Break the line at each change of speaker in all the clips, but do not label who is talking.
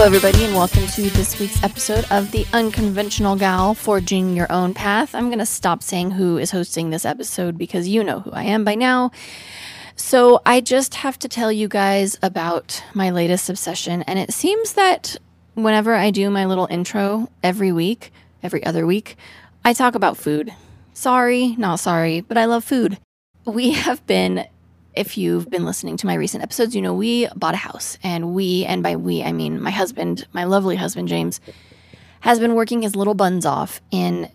Hello, everybody, and welcome to this week's episode of The Unconventional Gal Forging Your Own Path. I'm going to stop saying who is hosting this episode because you know who I am by now. So, I just have to tell you guys about my latest obsession, and it seems that whenever I do my little intro every week, every other week, I talk about food. Sorry, not sorry, but I love food. We have been if you've been listening to my recent episodes, you know we bought a house, and we, and by we, I mean my husband, my lovely husband, James, has been working his little buns off in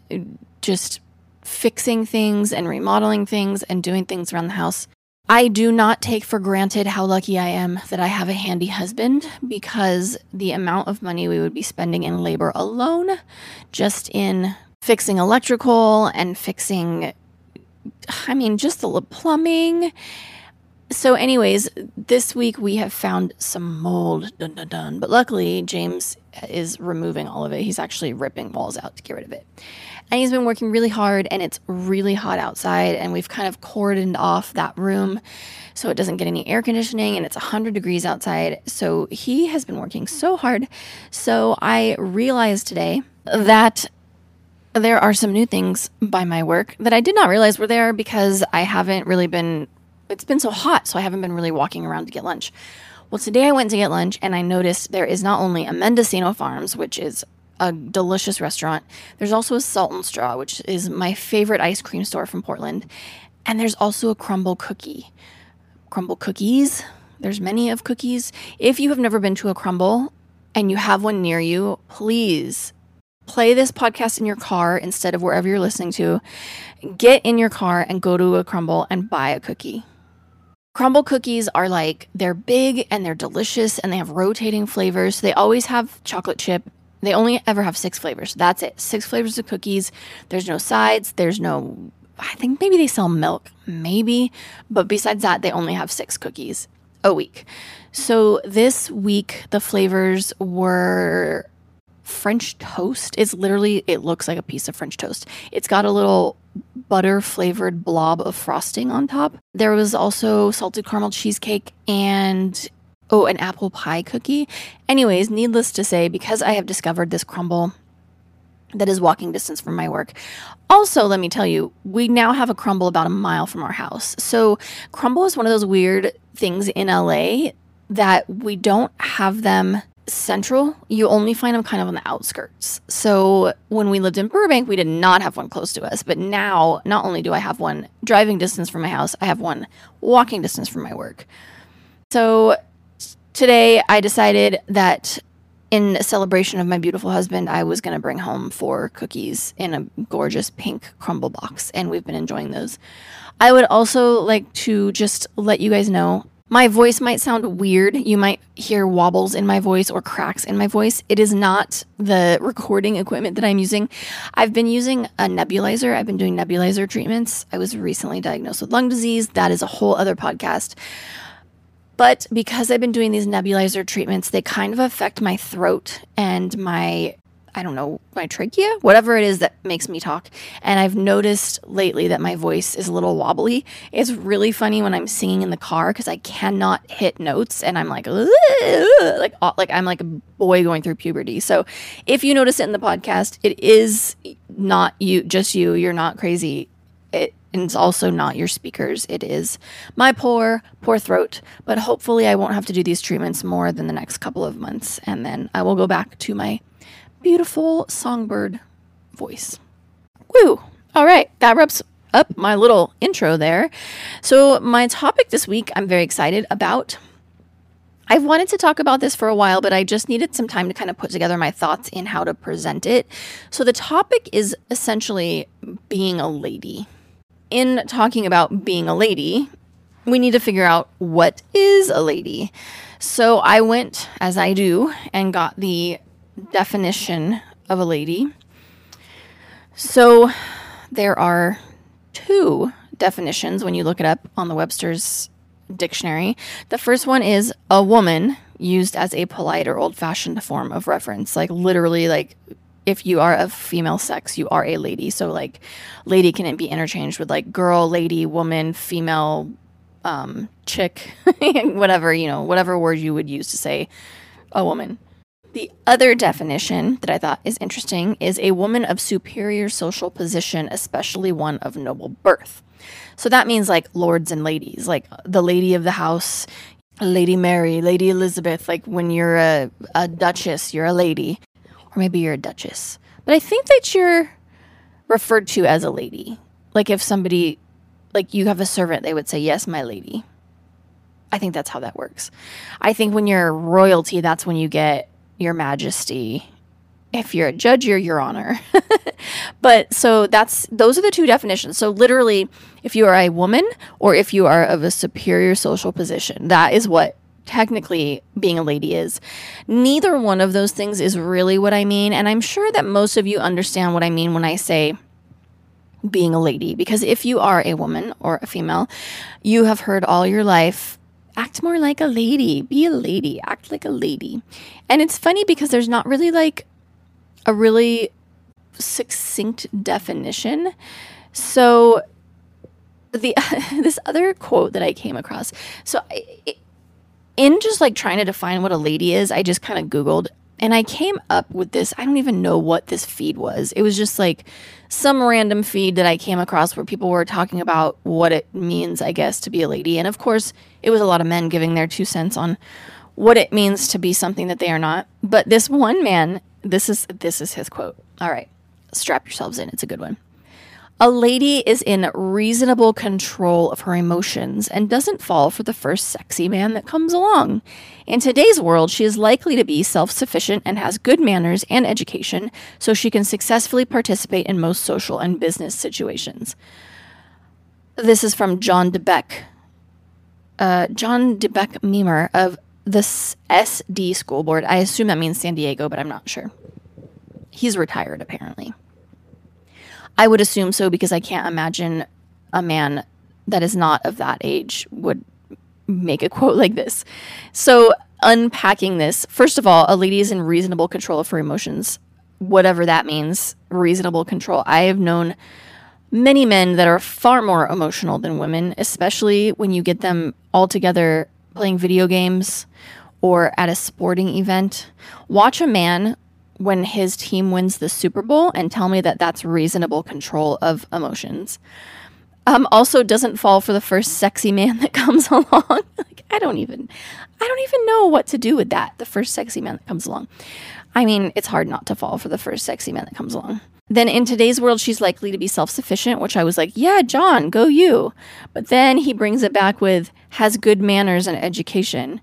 just fixing things and remodeling things and doing things around the house. I do not take for granted how lucky I am that I have a handy husband because the amount of money we would be spending in labor alone, just in fixing electrical and fixing, I mean, just the plumbing so, anyways, this week we have found some mold, dun dun dun. But luckily, James is removing all of it. He's actually ripping walls out to get rid of it. And he's been working really hard, and it's really hot outside. And we've kind of cordoned off that room so it doesn't get any air conditioning, and it's 100 degrees outside. So, he has been working so hard. So, I realized today that there are some new things by my work that I did not realize were there because I haven't really been it's been so hot, so I haven't been really walking around to get lunch. Well, today I went to get lunch and I noticed there is not only a Mendocino Farms, which is a delicious restaurant, there's also a Salt and Straw, which is my favorite ice cream store from Portland. And there's also a Crumbl cookie. Crumbl cookies. There's many of cookies. If you have never been to a Crumbl and you have one near you, please play this podcast in your car instead of wherever you're listening to. Get in your car and go to a Crumbl and buy a cookie. Crumbl cookies are like they're big and they're delicious and they have rotating flavors. They always have chocolate chip. They only ever have six flavors. That's it. Six flavors of cookies. There's no sides. There's no I think maybe they sell milk, maybe, but besides that they only have six cookies a week. So this week the flavors were French toast. It's literally, it looks like a piece of French toast. It's got a little butter flavored blob of frosting on top. There was also salted caramel cheesecake and oh, an apple pie cookie. Anyways, needless to say, because I have discovered this Crumbl that is walking distance from my work. Also, let me tell you, we now have a Crumbl about a mile from our house. So, Crumbl is one of those weird things in LA that we don't have them central, you only find them kind of on the outskirts. So when we lived in Burbank, we did not have one close to us. But now, not only do I have one driving distance from my house, I have one walking distance from my work. So today I decided that in celebration of my beautiful husband, I was going to bring home four cookies in a gorgeous pink Crumbl box, and we've been enjoying those. I would also like to just let you guys know my voice might sound weird. You might hear wobbles in my voice or cracks in my voice. It is not the recording equipment that I'm using. I've been using a nebulizer. I've been doing nebulizer treatments. I was recently diagnosed with lung disease. That is a whole other podcast. But because I've been doing these nebulizer treatments, they kind of affect my throat and my I don't know, my trachea, whatever it is that makes me talk. And I've noticed lately that my voice is a little wobbly. It's really funny when I'm singing in the car because I cannot hit notes and I'm like, like, like I'm like a boy going through puberty. So if you notice it in the podcast, it is not you, just you. You're not crazy. It, and it's also not your speakers. It is my poor, poor throat. But hopefully, I won't have to do these treatments more than the next couple of months. And then I will go back to my beautiful songbird voice. Woo! All right, that wraps up my little intro there. So, my topic this week, I'm very excited about. I've wanted to talk about this for a while, but I just needed some time to kind of put together my thoughts in how to present it. So, the topic is essentially being a lady. In talking about being a lady, we need to figure out what is a lady. So, I went, as I do, and got the definition of a lady. So, there are two definitions when you look it up on the Webster's dictionary. The first one is a woman used as a polite or old fashioned form of reference. Like literally, like if you are of female sex, you are a lady. So like lady can be interchanged with like girl, lady, woman, female, um, chick, whatever, you know, whatever word you would use to say a woman. The other definition that I thought is interesting is a woman of superior social position, especially one of noble birth. So that means like lords and ladies, like the lady of the house, Lady Mary, Lady Elizabeth. Like when you're a, a duchess, you're a lady, or maybe you're a duchess. But I think that you're referred to as a lady. Like if somebody, like you have a servant, they would say, Yes, my lady. I think that's how that works. I think when you're royalty, that's when you get your majesty if you're a judge, you're your honor. but so that's those are the two definitions. So literally, if you are a woman or if you are of a superior social position, that is what technically being a lady is. Neither one of those things is really what I mean, and I'm sure that most of you understand what I mean when I say being a lady because if you are a woman or a female, you have heard all your life act more like a lady, be a lady, act like a lady. And it's funny because there's not really like a really succinct definition. So the this other quote that I came across. So I, in just like trying to define what a lady is, I just kind of googled and I came up with this. I don't even know what this feed was. It was just like some random feed that I came across where people were talking about what it means, I guess, to be a lady. And of course, it was a lot of men giving their two cents on what it means to be something that they are not. But this one man this is this is his quote. All right. Strap yourselves in. It's a good one. A lady is in reasonable control of her emotions and doesn't fall for the first sexy man that comes along. In today's world, she is likely to be self sufficient and has good manners and education, so she can successfully participate in most social and business situations. This is from John DeBeck. Uh, John DeBeck Memer of the SD school board. I assume that means San Diego, but I'm not sure. He's retired, apparently. I would assume so because I can't imagine a man that is not of that age would make a quote like this. So, unpacking this, first of all, a lady is in reasonable control of her emotions, whatever that means, reasonable control. I have known many men that are far more emotional than women, especially when you get them all together playing video games or at a sporting event, watch a man when his team wins the Super Bowl and tell me that that's reasonable control of emotions. Um, also doesn't fall for the first sexy man that comes along. like I don't even, I don't even know what to do with that. The first sexy man that comes along. I mean, it's hard not to fall for the first sexy man that comes along. Then in today's world, she's likely to be self sufficient, which I was like, yeah, John, go you. But then he brings it back with has good manners and education.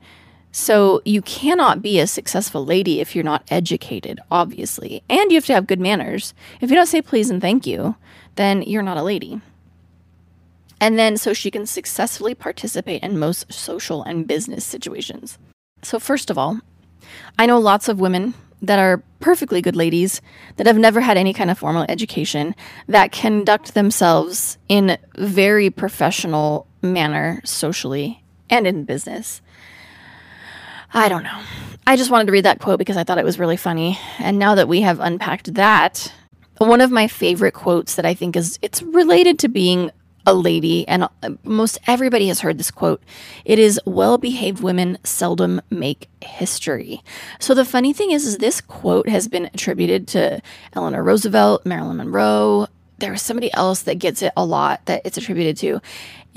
So you cannot be a successful lady if you're not educated, obviously. And you have to have good manners. If you don't say please and thank you, then you're not a lady. And then so she can successfully participate in most social and business situations. So, first of all, I know lots of women that are perfectly good ladies that have never had any kind of formal education that conduct themselves in very professional manner socially and in business. I don't know. I just wanted to read that quote because I thought it was really funny. And now that we have unpacked that, one of my favorite quotes that I think is it's related to being a lady, and uh, most everybody has heard this quote. It is well behaved women seldom make history. So the funny thing is, is this quote has been attributed to Eleanor Roosevelt, Marilyn Monroe. There was somebody else that gets it a lot that it's attributed to.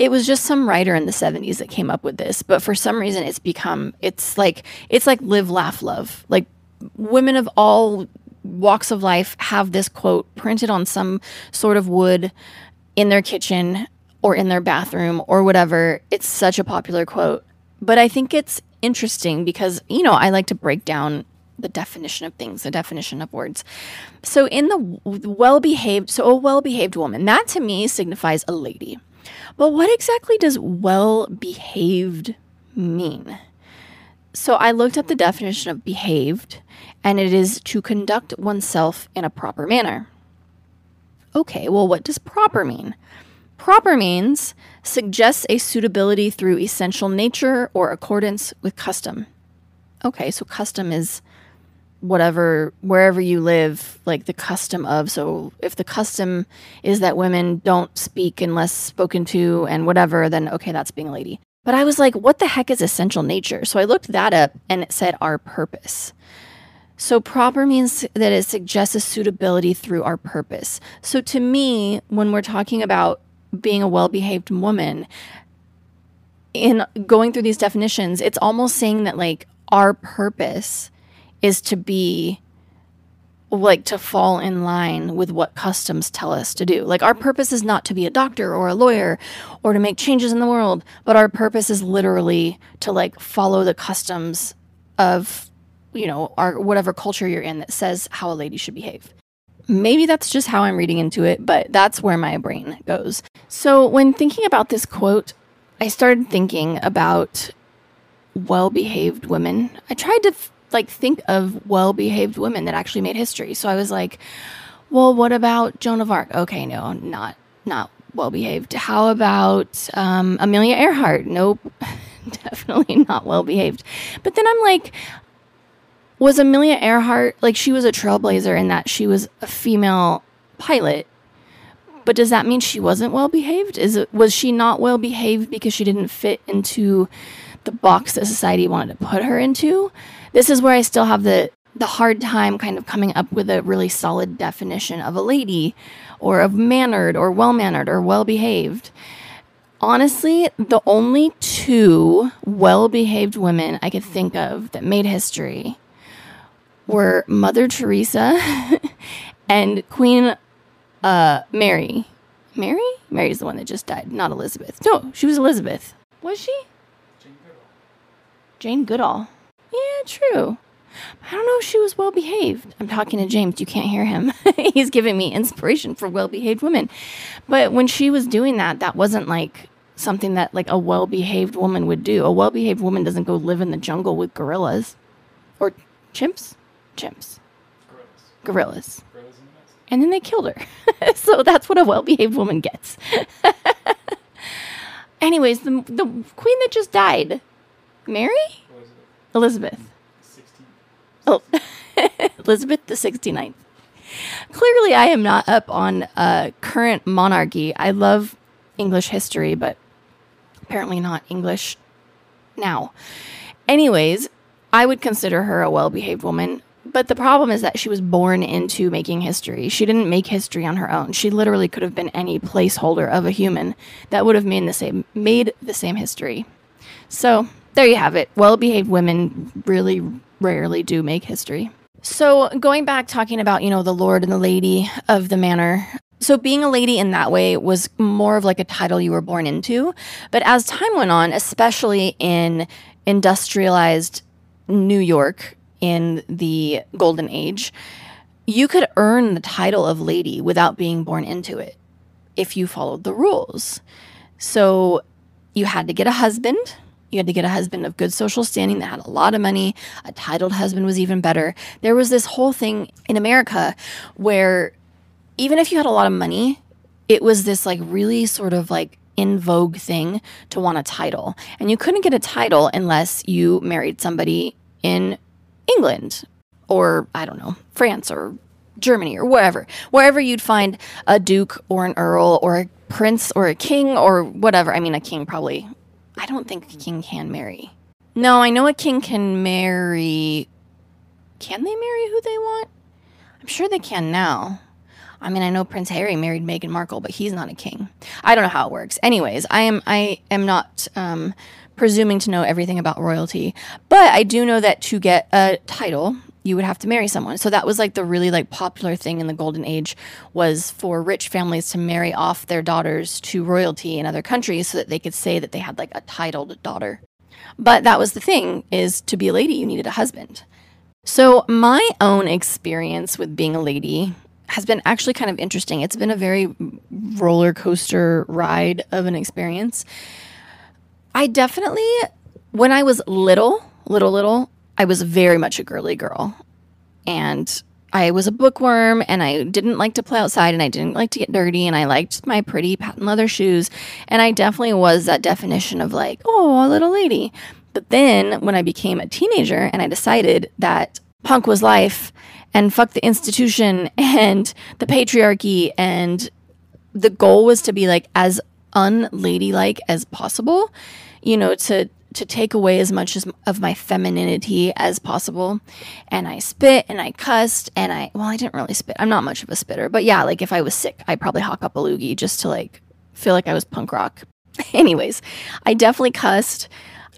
It was just some writer in the 70s that came up with this, but for some reason it's become it's like it's like live laugh love. Like women of all walks of life have this quote printed on some sort of wood in their kitchen or in their bathroom or whatever. It's such a popular quote. but I think it's interesting because, you know, I like to break down the definition of things, the definition of words. So, in the well behaved, so a well behaved woman, that to me signifies a lady. But what exactly does well behaved mean? So, I looked up the definition of behaved, and it is to conduct oneself in a proper manner. Okay, well, what does proper mean? Proper means suggests a suitability through essential nature or accordance with custom. Okay, so custom is whatever wherever you live like the custom of. So if the custom is that women don't speak unless spoken to and whatever then okay that's being a lady. But i was like what the heck is essential nature? So i looked that up and it said our purpose. So proper means that it suggests a suitability through our purpose. So to me when we're talking about being a well-behaved woman in going through these definitions it's almost saying that like our purpose is to be like to fall in line with what customs tell us to do. Like our purpose is not to be a doctor or a lawyer or to make changes in the world, but our purpose is literally to like follow the customs of you know, our whatever culture you're in that says how a lady should behave. Maybe that's just how I'm reading into it, but that's where my brain goes. So, when thinking about this quote, I started thinking about well-behaved women. I tried to like think of well-behaved women that actually made history. So I was like, well, what about Joan of Arc? Okay, no, not not well-behaved. How about um, Amelia Earhart? Nope, definitely not well-behaved. But then I'm like, was Amelia Earhart like she was a trailblazer in that she was a female pilot? But does that mean she wasn't well behaved? Is it was she not well behaved because she didn't fit into the box that society wanted to put her into? This is where I still have the the hard time kind of coming up with a really solid definition of a lady or of mannered or well mannered or well behaved. Honestly, the only two well behaved women I could think of that made history were Mother Teresa and Queen uh, Mary. Mary? Mary's the one that just died, not Elizabeth. No, she was Elizabeth. Was she? Jane Goodall. Jane Goodall. Yeah, true. I don't know if she was well behaved. I'm talking to James. You can't hear him. He's giving me inspiration for well behaved women. But when she was doing that, that wasn't like something that like a well behaved woman would do. A well behaved woman doesn't go live in the jungle with gorillas or chimps. Chimps. Gorillas. Gorillas. And then they killed her. so that's what a well behaved woman gets. Anyways, the, the queen that just died, Mary? Elizabeth. 16. Oh, Elizabeth the 69th. Clearly, I am not up on uh, current monarchy. I love English history, but apparently not English now. Anyways, I would consider her a well behaved woman. But the problem is that she was born into making history. She didn't make history on her own. She literally could have been any placeholder of a human that would have made the same made the same history. So there you have it. Well behaved women really rarely do make history. So, going back, talking about, you know, the lord and the lady of the manor. So, being a lady in that way was more of like a title you were born into. But as time went on, especially in industrialized New York in the Golden Age, you could earn the title of lady without being born into it if you followed the rules. So, you had to get a husband you had to get a husband of good social standing that had a lot of money. A titled husband was even better. There was this whole thing in America where even if you had a lot of money, it was this like really sort of like in vogue thing to want a title. And you couldn't get a title unless you married somebody in England or I don't know, France or Germany or wherever. Wherever you'd find a duke or an earl or a prince or a king or whatever. I mean, a king probably I don't think a king can marry. No, I know a king can marry. Can they marry who they want? I'm sure they can now. I mean, I know Prince Harry married Meghan Markle, but he's not a king. I don't know how it works. Anyways, I am I am not um, presuming to know everything about royalty, but I do know that to get a title, you would have to marry someone. So that was like the really like popular thing in the golden age was for rich families to marry off their daughters to royalty in other countries so that they could say that they had like a titled daughter. But that was the thing is to be a lady, you needed a husband. So my own experience with being a lady has been actually kind of interesting. It's been a very roller coaster ride of an experience. I definitely, when I was little, little, little, I was very much a girly girl. And I was a bookworm and I didn't like to play outside and I didn't like to get dirty and I liked my pretty patent leather shoes. And I definitely was that definition of like, oh, a little lady. But then when I became a teenager and I decided that punk was life and fuck the institution and the patriarchy and the goal was to be like as unladylike as possible, you know, to to take away as much as, of my femininity as possible. And I spit and I cussed and I well, I didn't really spit. I'm not much of a spitter, but yeah, like if I was sick, I'd probably hawk up a loogie just to like feel like I was punk rock. Anyways, I definitely cussed.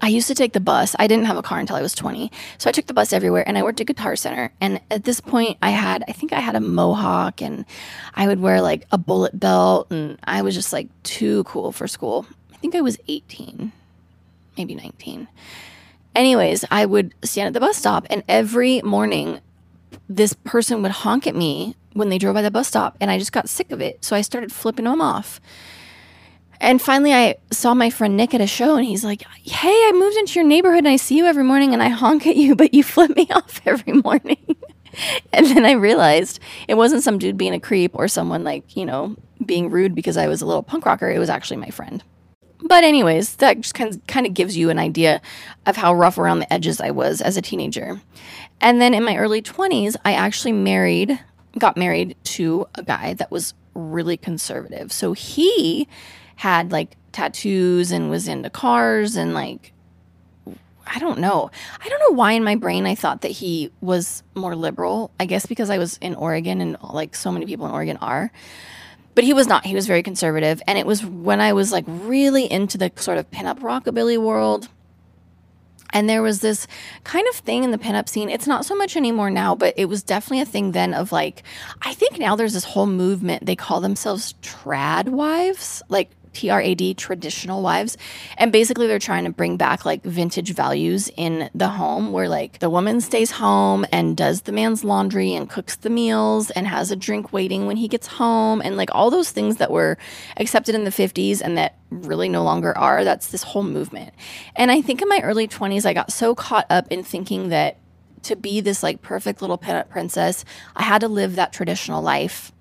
I used to take the bus. I didn't have a car until I was 20. So I took the bus everywhere and I worked at Guitar Center. And at this point, I had, I think I had a mohawk and I would wear like a bullet belt and I was just like too cool for school. I think I was 18, maybe 19. Anyways, I would stand at the bus stop and every morning this person would honk at me when they drove by the bus stop and I just got sick of it. So I started flipping them off. And finally, I saw my friend Nick at a show, and he's like, Hey, I moved into your neighborhood and I see you every morning and I honk at you, but you flip me off every morning. and then I realized it wasn't some dude being a creep or someone like, you know, being rude because I was a little punk rocker. It was actually my friend. But, anyways, that just kind of, kind of gives you an idea of how rough around the edges I was as a teenager. And then in my early 20s, I actually married, got married to a guy that was really conservative. So he had like tattoos and was into cars and like I don't know. I don't know why in my brain I thought that he was more liberal. I guess because I was in Oregon and like so many people in Oregon are. But he was not. He was very conservative. And it was when I was like really into the sort of pinup rockabilly world. And there was this kind of thing in the pinup scene. It's not so much anymore now, but it was definitely a thing then of like, I think now there's this whole movement. They call themselves trad wives, like TRAD traditional wives. And basically, they're trying to bring back like vintage values in the home where like the woman stays home and does the man's laundry and cooks the meals and has a drink waiting when he gets home and like all those things that were accepted in the 50s and that really no longer are. That's this whole movement. And I think in my early 20s, I got so caught up in thinking that to be this like perfect little princess, I had to live that traditional life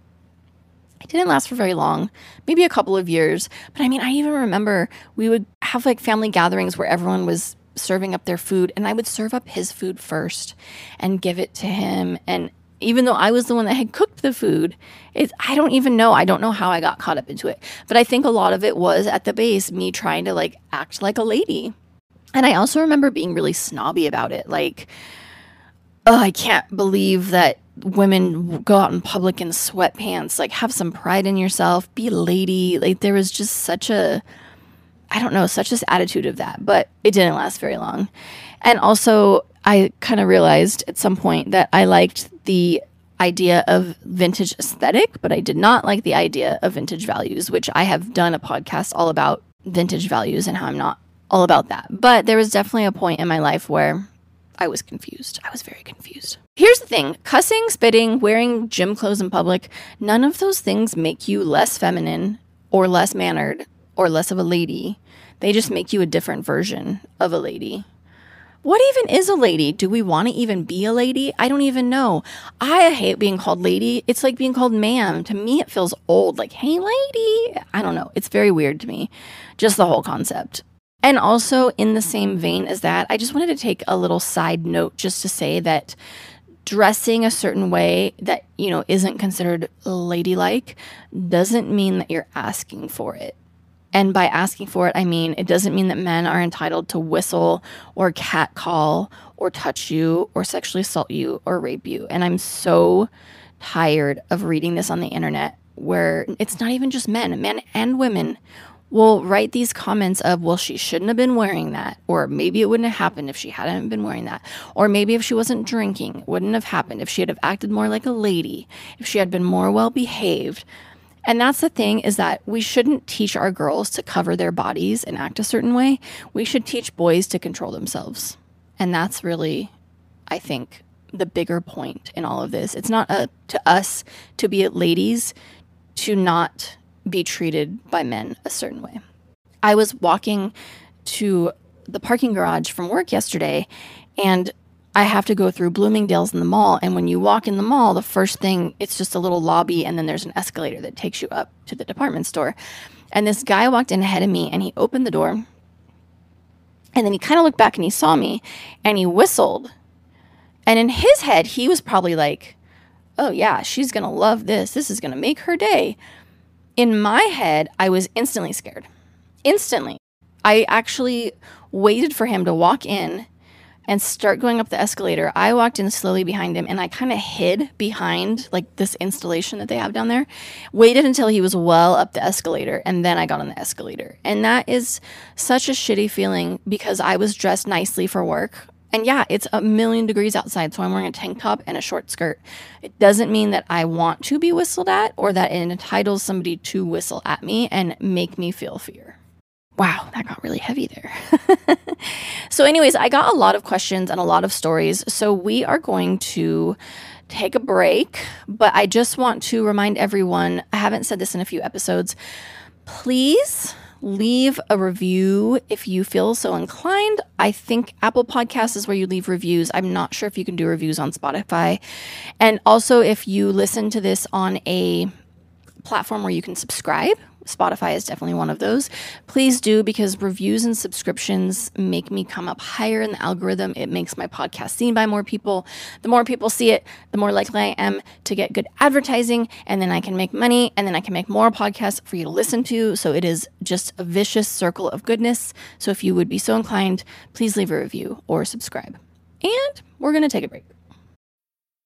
it didn't last for very long, maybe a couple of years. But I mean, I even remember we would have like family gatherings where everyone was serving up their food, and I would serve up his food first and give it to him. And even though I was the one that had cooked the food, it's, I don't even know. I don't know how I got caught up into it. But I think a lot of it was at the base me trying to like act like a lady. And I also remember being really snobby about it. Like, oh, I can't believe that women go out in public in sweatpants. Like, have some pride in yourself, be a lady. Like, there was just such a, I don't know, such this attitude of that, but it didn't last very long. And also, I kind of realized at some point that I liked the idea of vintage aesthetic, but I did not like the idea of vintage values, which I have done a podcast all about vintage values and how I'm not all about that. But there was definitely a point in my life where I was confused. I was very confused. Here's the thing cussing, spitting, wearing gym clothes in public, none of those things make you less feminine or less mannered or less of a lady. They just make you a different version of a lady. What even is a lady? Do we want to even be a lady? I don't even know. I hate being called lady. It's like being called ma'am. To me, it feels old. Like, hey, lady. I don't know. It's very weird to me. Just the whole concept. And also, in the same vein as that, I just wanted to take a little side note just to say that dressing a certain way that, you know, isn't considered ladylike doesn't mean that you're asking for it. And by asking for it, I mean it doesn't mean that men are entitled to whistle or catcall or touch you or sexually assault you or rape you. And I'm so tired of reading this on the internet where it's not even just men, men and women will write these comments of, well, she shouldn't have been wearing that, or maybe it wouldn't have happened if she hadn't been wearing that, or maybe if she wasn't drinking, it wouldn't have happened if she had have acted more like a lady, if she had been more well behaved. And that's the thing is that we shouldn't teach our girls to cover their bodies and act a certain way. We should teach boys to control themselves. And that's really, I think, the bigger point in all of this. It's not up to us to be ladies to not be treated by men a certain way. I was walking to the parking garage from work yesterday and I have to go through Bloomingdale's in the mall. And when you walk in the mall, the first thing, it's just a little lobby, and then there's an escalator that takes you up to the department store. And this guy walked in ahead of me and he opened the door. And then he kind of looked back and he saw me and he whistled. And in his head, he was probably like, oh, yeah, she's going to love this. This is going to make her day. In my head, I was instantly scared. Instantly. I actually waited for him to walk in and start going up the escalator. I walked in slowly behind him and I kind of hid behind like this installation that they have down there. Waited until he was well up the escalator and then I got on the escalator. And that is such a shitty feeling because I was dressed nicely for work. And yeah, it's a million degrees outside, so I'm wearing a tank top and a short skirt. It doesn't mean that I want to be whistled at or that it entitles somebody to whistle at me and make me feel fear. Wow, that got really heavy there. so, anyways, I got a lot of questions and a lot of stories. So, we are going to take a break, but I just want to remind everyone I haven't said this in a few episodes. Please leave a review if you feel so inclined. I think Apple Podcasts is where you leave reviews. I'm not sure if you can do reviews on Spotify. And also, if you listen to this on a platform where you can subscribe, Spotify is definitely one of those. Please do because reviews and subscriptions make me come up higher in the algorithm. It makes my podcast seen by more people. The more people see it, the more likely I am to get good advertising, and then I can make money, and then I can make more podcasts for you to listen to. So it is just a vicious circle of goodness. So if you would be so inclined, please leave a review or subscribe. And we're going to take a break.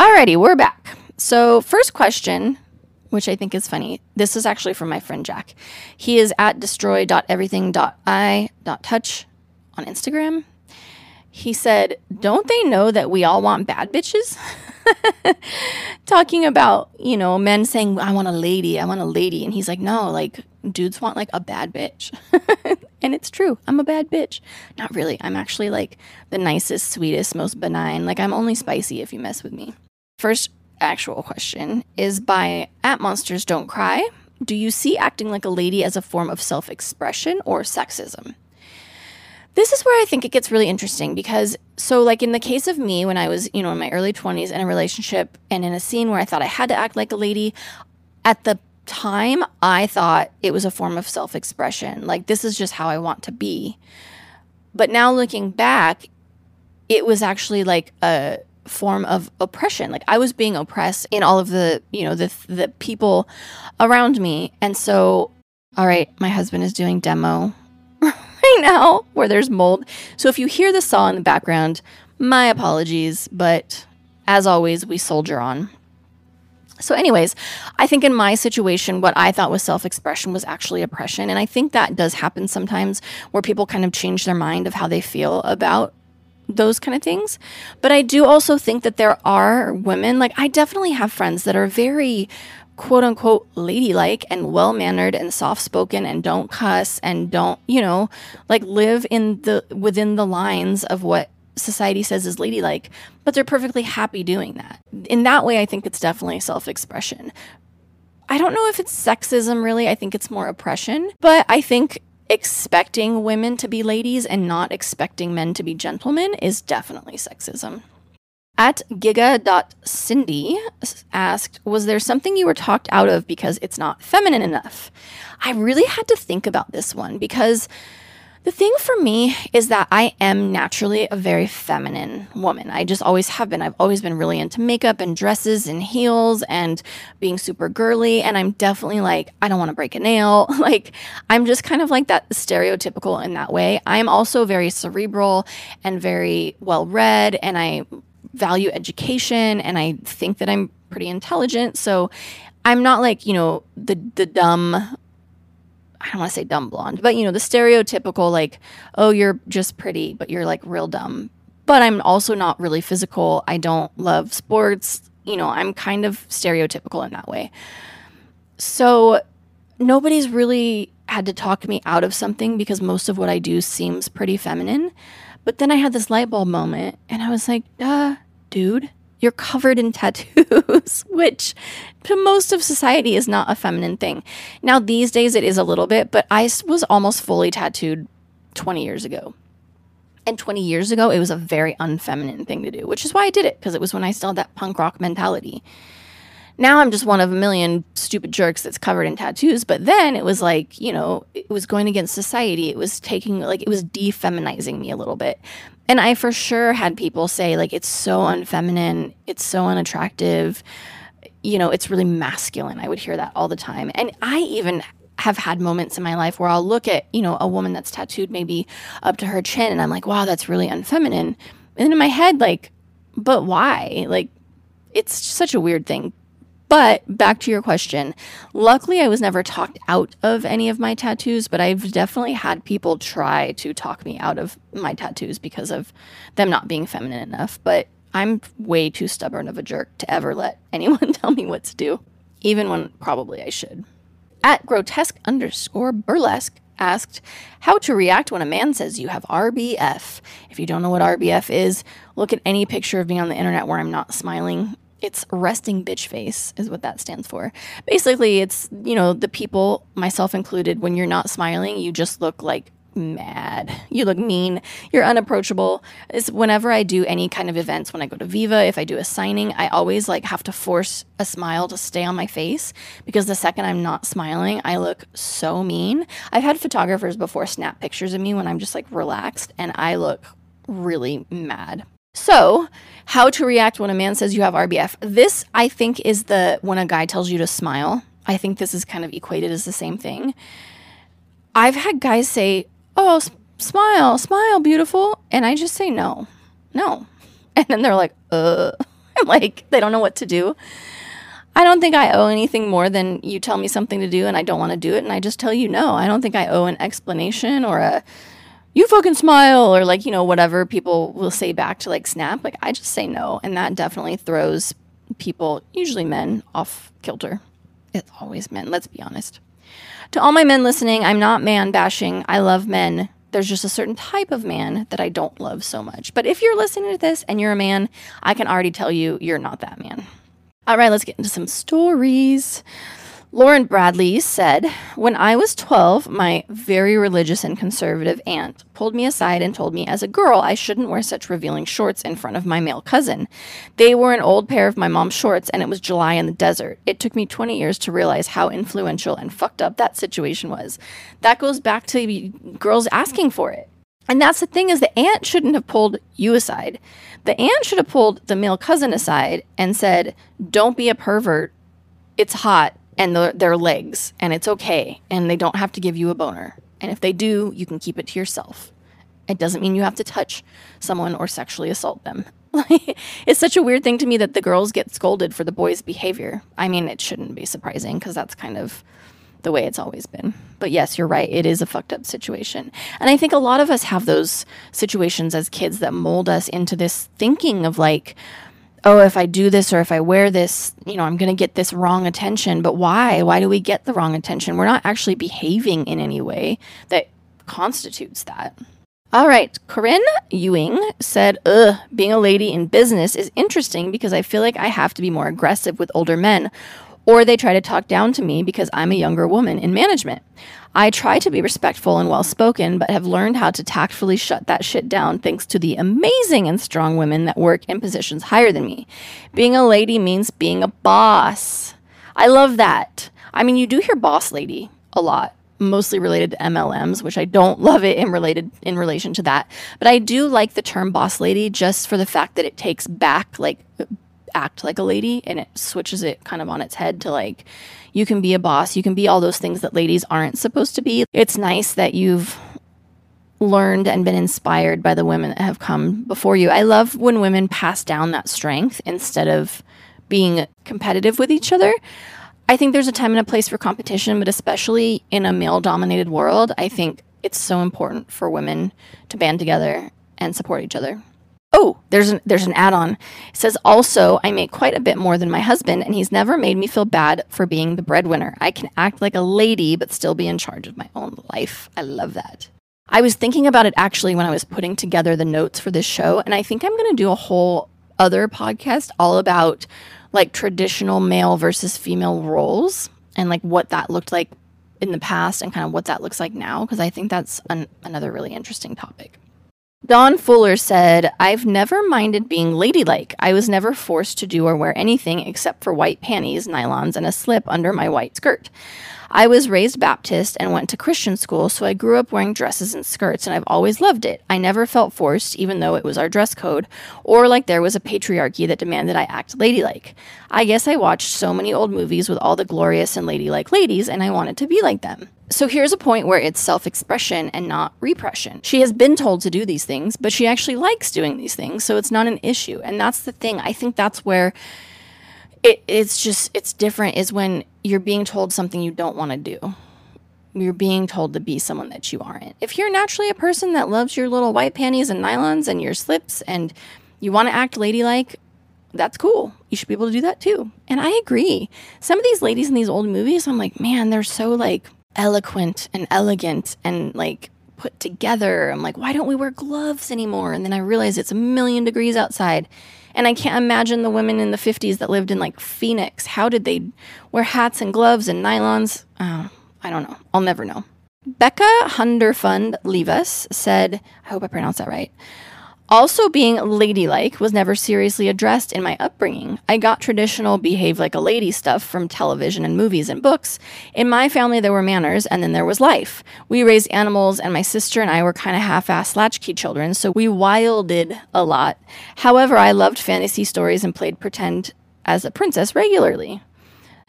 Alrighty, we're back. So, first question, which I think is funny. This is actually from my friend Jack. He is at destroy.everything.i.touch on Instagram. He said, Don't they know that we all want bad bitches? Talking about, you know, men saying, I want a lady, I want a lady. And he's like, No, like, dudes want like a bad bitch. and it's true. I'm a bad bitch. Not really. I'm actually like the nicest, sweetest, most benign. Like, I'm only spicy if you mess with me. First actual question is by At Monsters Don't Cry. Do you see acting like a lady as a form of self expression or sexism? This is where I think it gets really interesting because, so, like in the case of me, when I was, you know, in my early 20s in a relationship and in a scene where I thought I had to act like a lady, at the time, I thought it was a form of self expression. Like, this is just how I want to be. But now looking back, it was actually like a, form of oppression. Like I was being oppressed in all of the, you know, the the people around me. And so, all right, my husband is doing demo right now where there's mold. So if you hear the saw in the background, my apologies, but as always, we soldier on. So, anyways, I think in my situation, what I thought was self expression was actually oppression. And I think that does happen sometimes where people kind of change their mind of how they feel about those kind of things. But I do also think that there are women, like I definitely have friends that are very quote unquote ladylike and well mannered and soft spoken and don't cuss and don't, you know, like live in the within the lines of what society says is ladylike, but they're perfectly happy doing that. In that way, I think it's definitely self expression. I don't know if it's sexism really. I think it's more oppression. But I think expecting women to be ladies and not expecting men to be gentlemen is definitely sexism. At giga.cyndi asked, Was there something you were talked out of because it's not feminine enough? I really had to think about this one because the thing for me is that I am naturally a very feminine woman. I just always have been. I've always been really into makeup and dresses and heels and being super girly. And I'm definitely like, I don't want to break a nail. like, I'm just kind of like that stereotypical in that way. I'm also very cerebral and very well read. And I value education and I think that I'm pretty intelligent. So I'm not like, you know, the the dumb I don't want to say dumb blonde, but you know, the stereotypical like, oh, you're just pretty, but you're like real dumb. But I'm also not really physical. I don't love sports. You know, I'm kind of stereotypical in that way. So nobody's really had to talk me out of something because most of what I do seems pretty feminine. But then I had this light bulb moment and I was like, duh, dude, you're covered in tattoos, which to most of society is not a feminine thing. Now, these days it is a little bit, but I was almost fully tattooed 20 years ago. And 20 years ago, it was a very unfeminine thing to do, which is why I did it, because it was when I still had that punk rock mentality. Now I'm just one of a million stupid jerks that's covered in tattoos. But then it was like, you know, it was going against society. It was taking, like, it was defeminizing me a little bit. And I for sure had people say, like, it's so unfeminine, it's so unattractive, you know, it's really masculine. I would hear that all the time. And I even have had moments in my life where I'll look at, you know, a woman that's tattooed maybe up to her chin and I'm like, wow, that's really unfeminine. And then in my head, like, but why? Like, it's such a weird thing but back to your question. Luckily, I was never talked out of any of my tattoos, but I've definitely had people try to talk me out of my tattoos because of them not being feminine enough. But I'm way too stubborn of a jerk to ever let anyone tell me what to do, even when probably I should. At grotesque underscore burlesque asked how to react when a man says you have RBF. If you don't know what RBF is, look at any picture of me on the internet where I'm not smiling it's resting bitch face is what that stands for. Basically, it's, you know, the people, myself included, when you're not smiling, you just look like mad. You look mean. You're unapproachable. It's whenever I do any kind of events, when I go to Viva, if I do a signing, I always like have to force a smile to stay on my face because the second I'm not smiling, I look so mean. I've had photographers before snap pictures of me when I'm just like relaxed and I look really mad. So, how to react when a man says you have RBF. This, I think, is the when a guy tells you to smile. I think this is kind of equated as the same thing. I've had guys say, Oh, s- smile, smile, beautiful. And I just say, No, no. And then they're like, Uh, like, they don't know what to do. I don't think I owe anything more than you tell me something to do and I don't want to do it. And I just tell you no. I don't think I owe an explanation or a you fucking smile or like you know whatever people will say back to like snap like i just say no. And that definitely throws people usually men off kilter. It's always men let's be honest. To all my men listening i'm not man bashing. I love men. There's just a certain type of man that i don't love so much. But if you're listening to this and you're a man i can already tell you you're not that man. All right let's get into some stories Lauren Bradly said, When I was 12, my very religious and conservative aunt pulled me aside and told me as a girl I shouldn't wear such revealing shorts in front of my male cousin. They were an old pair of my mom's shorts, and it was July in the desert. It took me 20 years to realize how influential and fucked up that situation was. That goes back to girls asking for it. And that's the thing is the aunt shouldn't have pulled you aside. The aunt should have pulled the male cousin aside and said, "Don't be a pervert. It's hot and the, their legs, and it's okay, and they don't have to give you a boner. And if they do, you can keep it to yourself. It doesn't mean you have to touch someone or sexually assault them. it's such a weird thing to me that the girls get scolded for the boys' behavior. I mean, it shouldn't be surprising because that's kind of the way it's always been. But yes, you're right. It is a fucked up situation. And I think a lot of us have those situations as kids that mold us into this thinking of like, oh, if I do this or if I wear this, you know, I'm going to get this wrong attention. But why? Why do we get the wrong attention? We're not actually behaving in any way that constitutes that. All right, Corinne Ewing said, Ugh, being a lady in business is interesting because I feel like I have to be more aggressive with older men or they try to talk down to me because I'm a younger woman in management. I try to be respectful and well spoken, but have learned how to tactfully shut that shit down thanks to the amazing and strong women that work in positions higher than me. Being a lady means being a boss. I love that. I mean, you do hear boss lady a lot mostly related to MLMs, which I don't love it in related in relation to that. But I do like the term boss lady just for the fact that it takes back like act like a lady and it switches it kind of on its head to like you can be a boss, you can be all those things that ladies aren't supposed to be. It's nice that you've learned and been inspired by the women that have come before you. I love when women pass down that strength instead of being competitive with each other. I think there's a time and a place for competition, but especially in a male dominated world, I think it's so important for women to band together and support each other. Oh, there's an there's an add-on. It says also I make quite a bit more than my husband and he's never made me feel bad for being the breadwinner. I can act like a lady but still be in charge of my own life. I love that. I was thinking about it actually when I was putting together the notes for this show and I think I'm going to do a whole other podcast all about like traditional male versus female roles and like what that looked like in the past and kind of what that looks like now because I think that's an, another really interesting topic. Dawn Fuller said, I've never minded being ladylike. I was never forced to do or wear anything except for white panties, nylons, and a slip under my white skirt. I was raised Baptist and went to Christian school, so I grew up wearing dresses and skirts, and I've always loved it. I never felt forced, even though it was our dress code, or like there was a patriarchy that demanded I act ladylike. I guess I watched so many old movies with all the glorious and ladylike ladies, and I wanted to be like them. So here's a point where it's self expression and not repression. She has been told to do these things, but she actually likes doing these things, so it's not an issue. And that's the thing. I think that's where it, it's just it's different is when you're being told something you don't want to do. You're being told to be someone that you aren't. If you're naturally a person that loves your little white panties and nylons and your slips and you want to act ladylike that's cool. You should be able to do that too. And i agree. Some of these ladies in these old movies i'm like man they're so like eloquent and elegant and like put together. I'm like why don't we wear gloves anymore? And then i realize it's a million degrees outside and I can't imagine the women in the 50s that lived in like Phoenix. How did they wear hats and gloves and nylons? Oh, I don't know. I'll never know. Becca Hunderfund Livas said, I hope I pronounced that right. Also, being ladylike was never seriously addressed in my upbringing. I got traditional behave like a lady stuff from television and movies and books. In my family, there were manners and then there was life. We raised animals, and my sister and I were kind of half assed latchkey children, so we wilded a lot. However, I loved fantasy stories and played pretend as a princess regularly.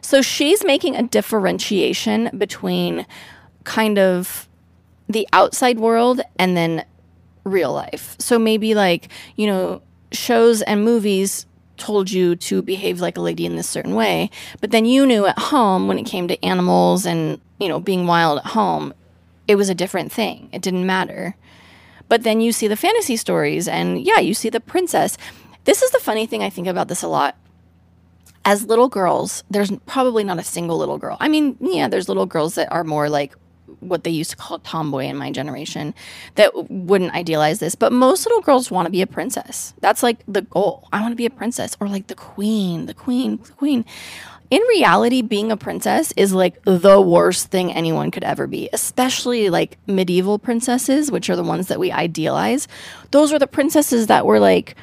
So she's making a differentiation between kind of the outside world and then real life. So maybe like, you know, shows and movies told you to behave like a lady in this certain way, but then you knew at home when it came to animals and, you know, being wild at home, it was a different thing. It didn't matter. But then you see the fantasy stories and yeah, you see the princess. This is the funny thing I think about this a lot. As little girls, there's probably not a single little girl. I mean, yeah, there's little girls that are more like what they used to call tomboy in my generation that wouldn't idealize this but most little girls want to be a princess. That's like the goal. I want to be a princess or like the queen the queen the queen. In reality being a princess is like the worst thing anyone could ever be especially like medieval princesses which are the ones that we idealize. Those are the princesses that were like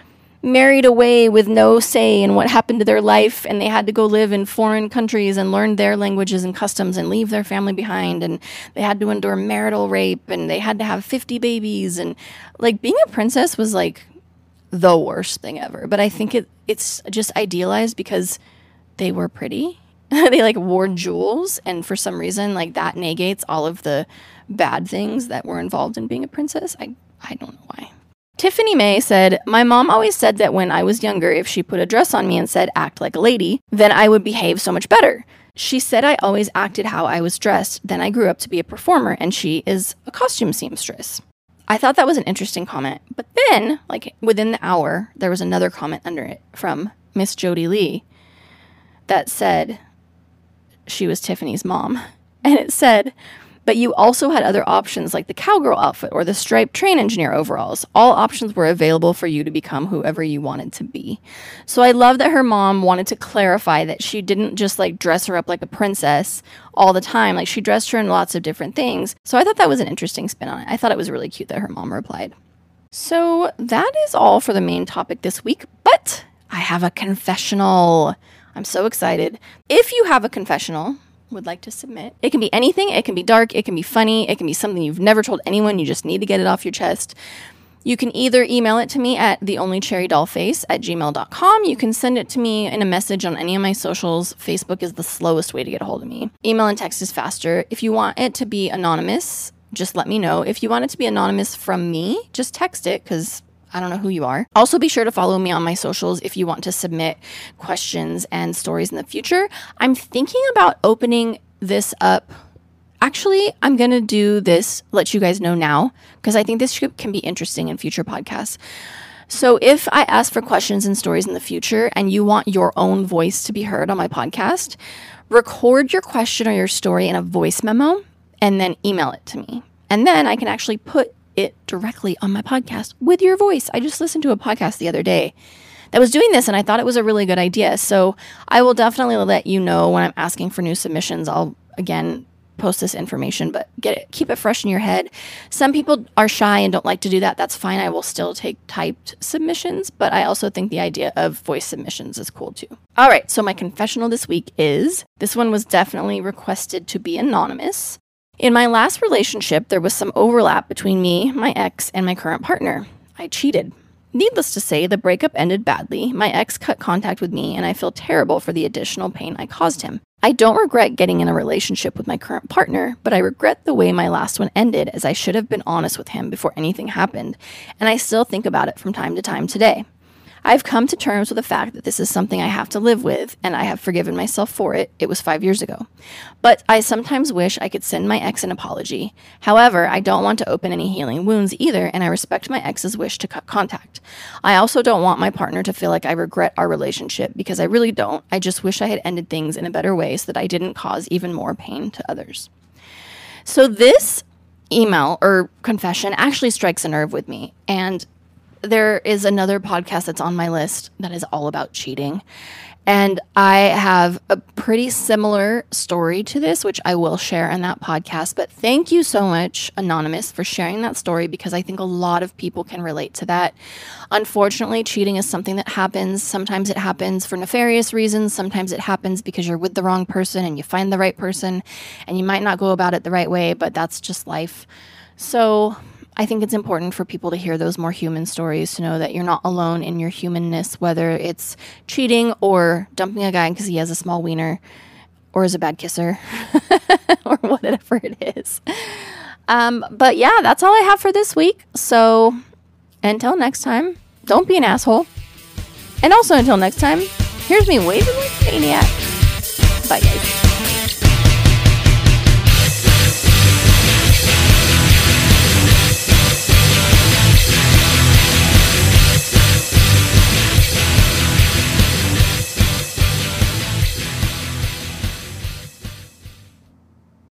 married away with no say in what happened to their life and they had to go live in foreign countries and learn their languages and customs and leave their family behind and they had to endure marital rape and they had to have 50 babies and like being a princess was like the worst thing ever. But i think it it's just idealized because they were pretty. They like wore jewels and for some reason like that negates all of the bad things that were involved in being a princess. I i don't know why Tiffinie Mae said, My mom always said that when I was younger, if she put a dress on me and said, act like a lady, then I would behave so much better. She said I always acted how I was dressed. Then I grew up to be a performer, and she is a costume seamstress. I thought that was an interesting comment. But then, like within the hour, there was another comment under it from Miss Jodi Lee that said she was Tiffinie's mom. And it said, But you also had other options like the cowgirl outfit or the striped train engineer overalls. All options were available for you to become whoever you wanted to be. So I love that her mom wanted to clarify that she didn't just like dress her up like a princess all the time. Like she dressed her in lots of different things. So I thought that was an interesting spin on it. I thought it was really cute that her mom replied. So that is all for the main topic this week, but I have a confessional. I'm so excited. If you have a confessional, would like to submit. It can be anything. It can be dark. It can be funny. It can be something you've never told anyone. You just need to get it off your chest. You can either email it to me at theonlycherrydollface at gmail.com. You can send it to me in a message on any of my socials. Facebook is the slowest way to get a hold of me. Email and text is faster. If you want it to be anonymous, just let me know. If you want it to be anonymous from me, just text it because I don't know who you are. Also, be sure to follow me on my socials if you want to submit questions and stories in the future. I'm thinking about opening this up. Actually, I'm going to do this, let you guys know now, because I think this can be interesting in future podcasts. So, if I ask for questions and stories in the future and you want your own voice to be heard on my podcast, record your question or your story in a voice memo and then email it to me. And then I can actually put it directly on my podcast with your voice. I just listened to a podcast the other day that was doing this and I thought it was a really good idea. So I will definitely let you know when I'm asking for new submissions. I'll again post this information, but get it keep it fresh in your head. Some people are shy and don't like to do that. That's fine. I will still take typed submissions, but I also think the idea of voice submissions is cool too. All right, so my confessional this week is this one was definitely requested to be anonymous. In my last relationship, there was some overlap between me, my ex, and my current partner. I cheated. Needless to say, the breakup ended badly. My ex cut contact with me, and I feel terrible for the additional pain I caused him. I don't regret getting in a relationship with my current partner, but I regret the way my last one ended as I should have been honest with him before anything happened, and I still think about it from time to time today. I've come to terms with the fact that this is something I have to live with, and I have forgiven myself for it. It was five years ago. But I sometimes wish I could send my ex an apology. However, I don't want to open any healing wounds either, and I respect my ex's wish to cut contact. I also don't want my partner to feel like I regret our relationship because I really don't. I just wish I had ended things in a better way so that I didn't cause even more pain to others. So, this email or confession actually strikes a nerve with me. And there is another podcast that's on my list that is all about cheating. And I have a pretty similar story to this, which I will share in that podcast. But thank you so much, Anonymous, for sharing that story because I think a lot of people can relate to that. Unfortunately, cheating is something that happens. Sometimes it happens for nefarious reasons. Sometimes it happens because you're with the wrong person and you find the right person and you might not go about it the right way, but that's just life. So I think it's important for people to hear those more human stories to know that you're not alone in your humanness, whether it's cheating or dumping a guy because he has a small wiener or is a bad kisser or whatever it is. Um, but yeah, that's all I have for this week. So until next time, don't be an asshole. And also until next time, here's me waving like a maniac. Bye, guys.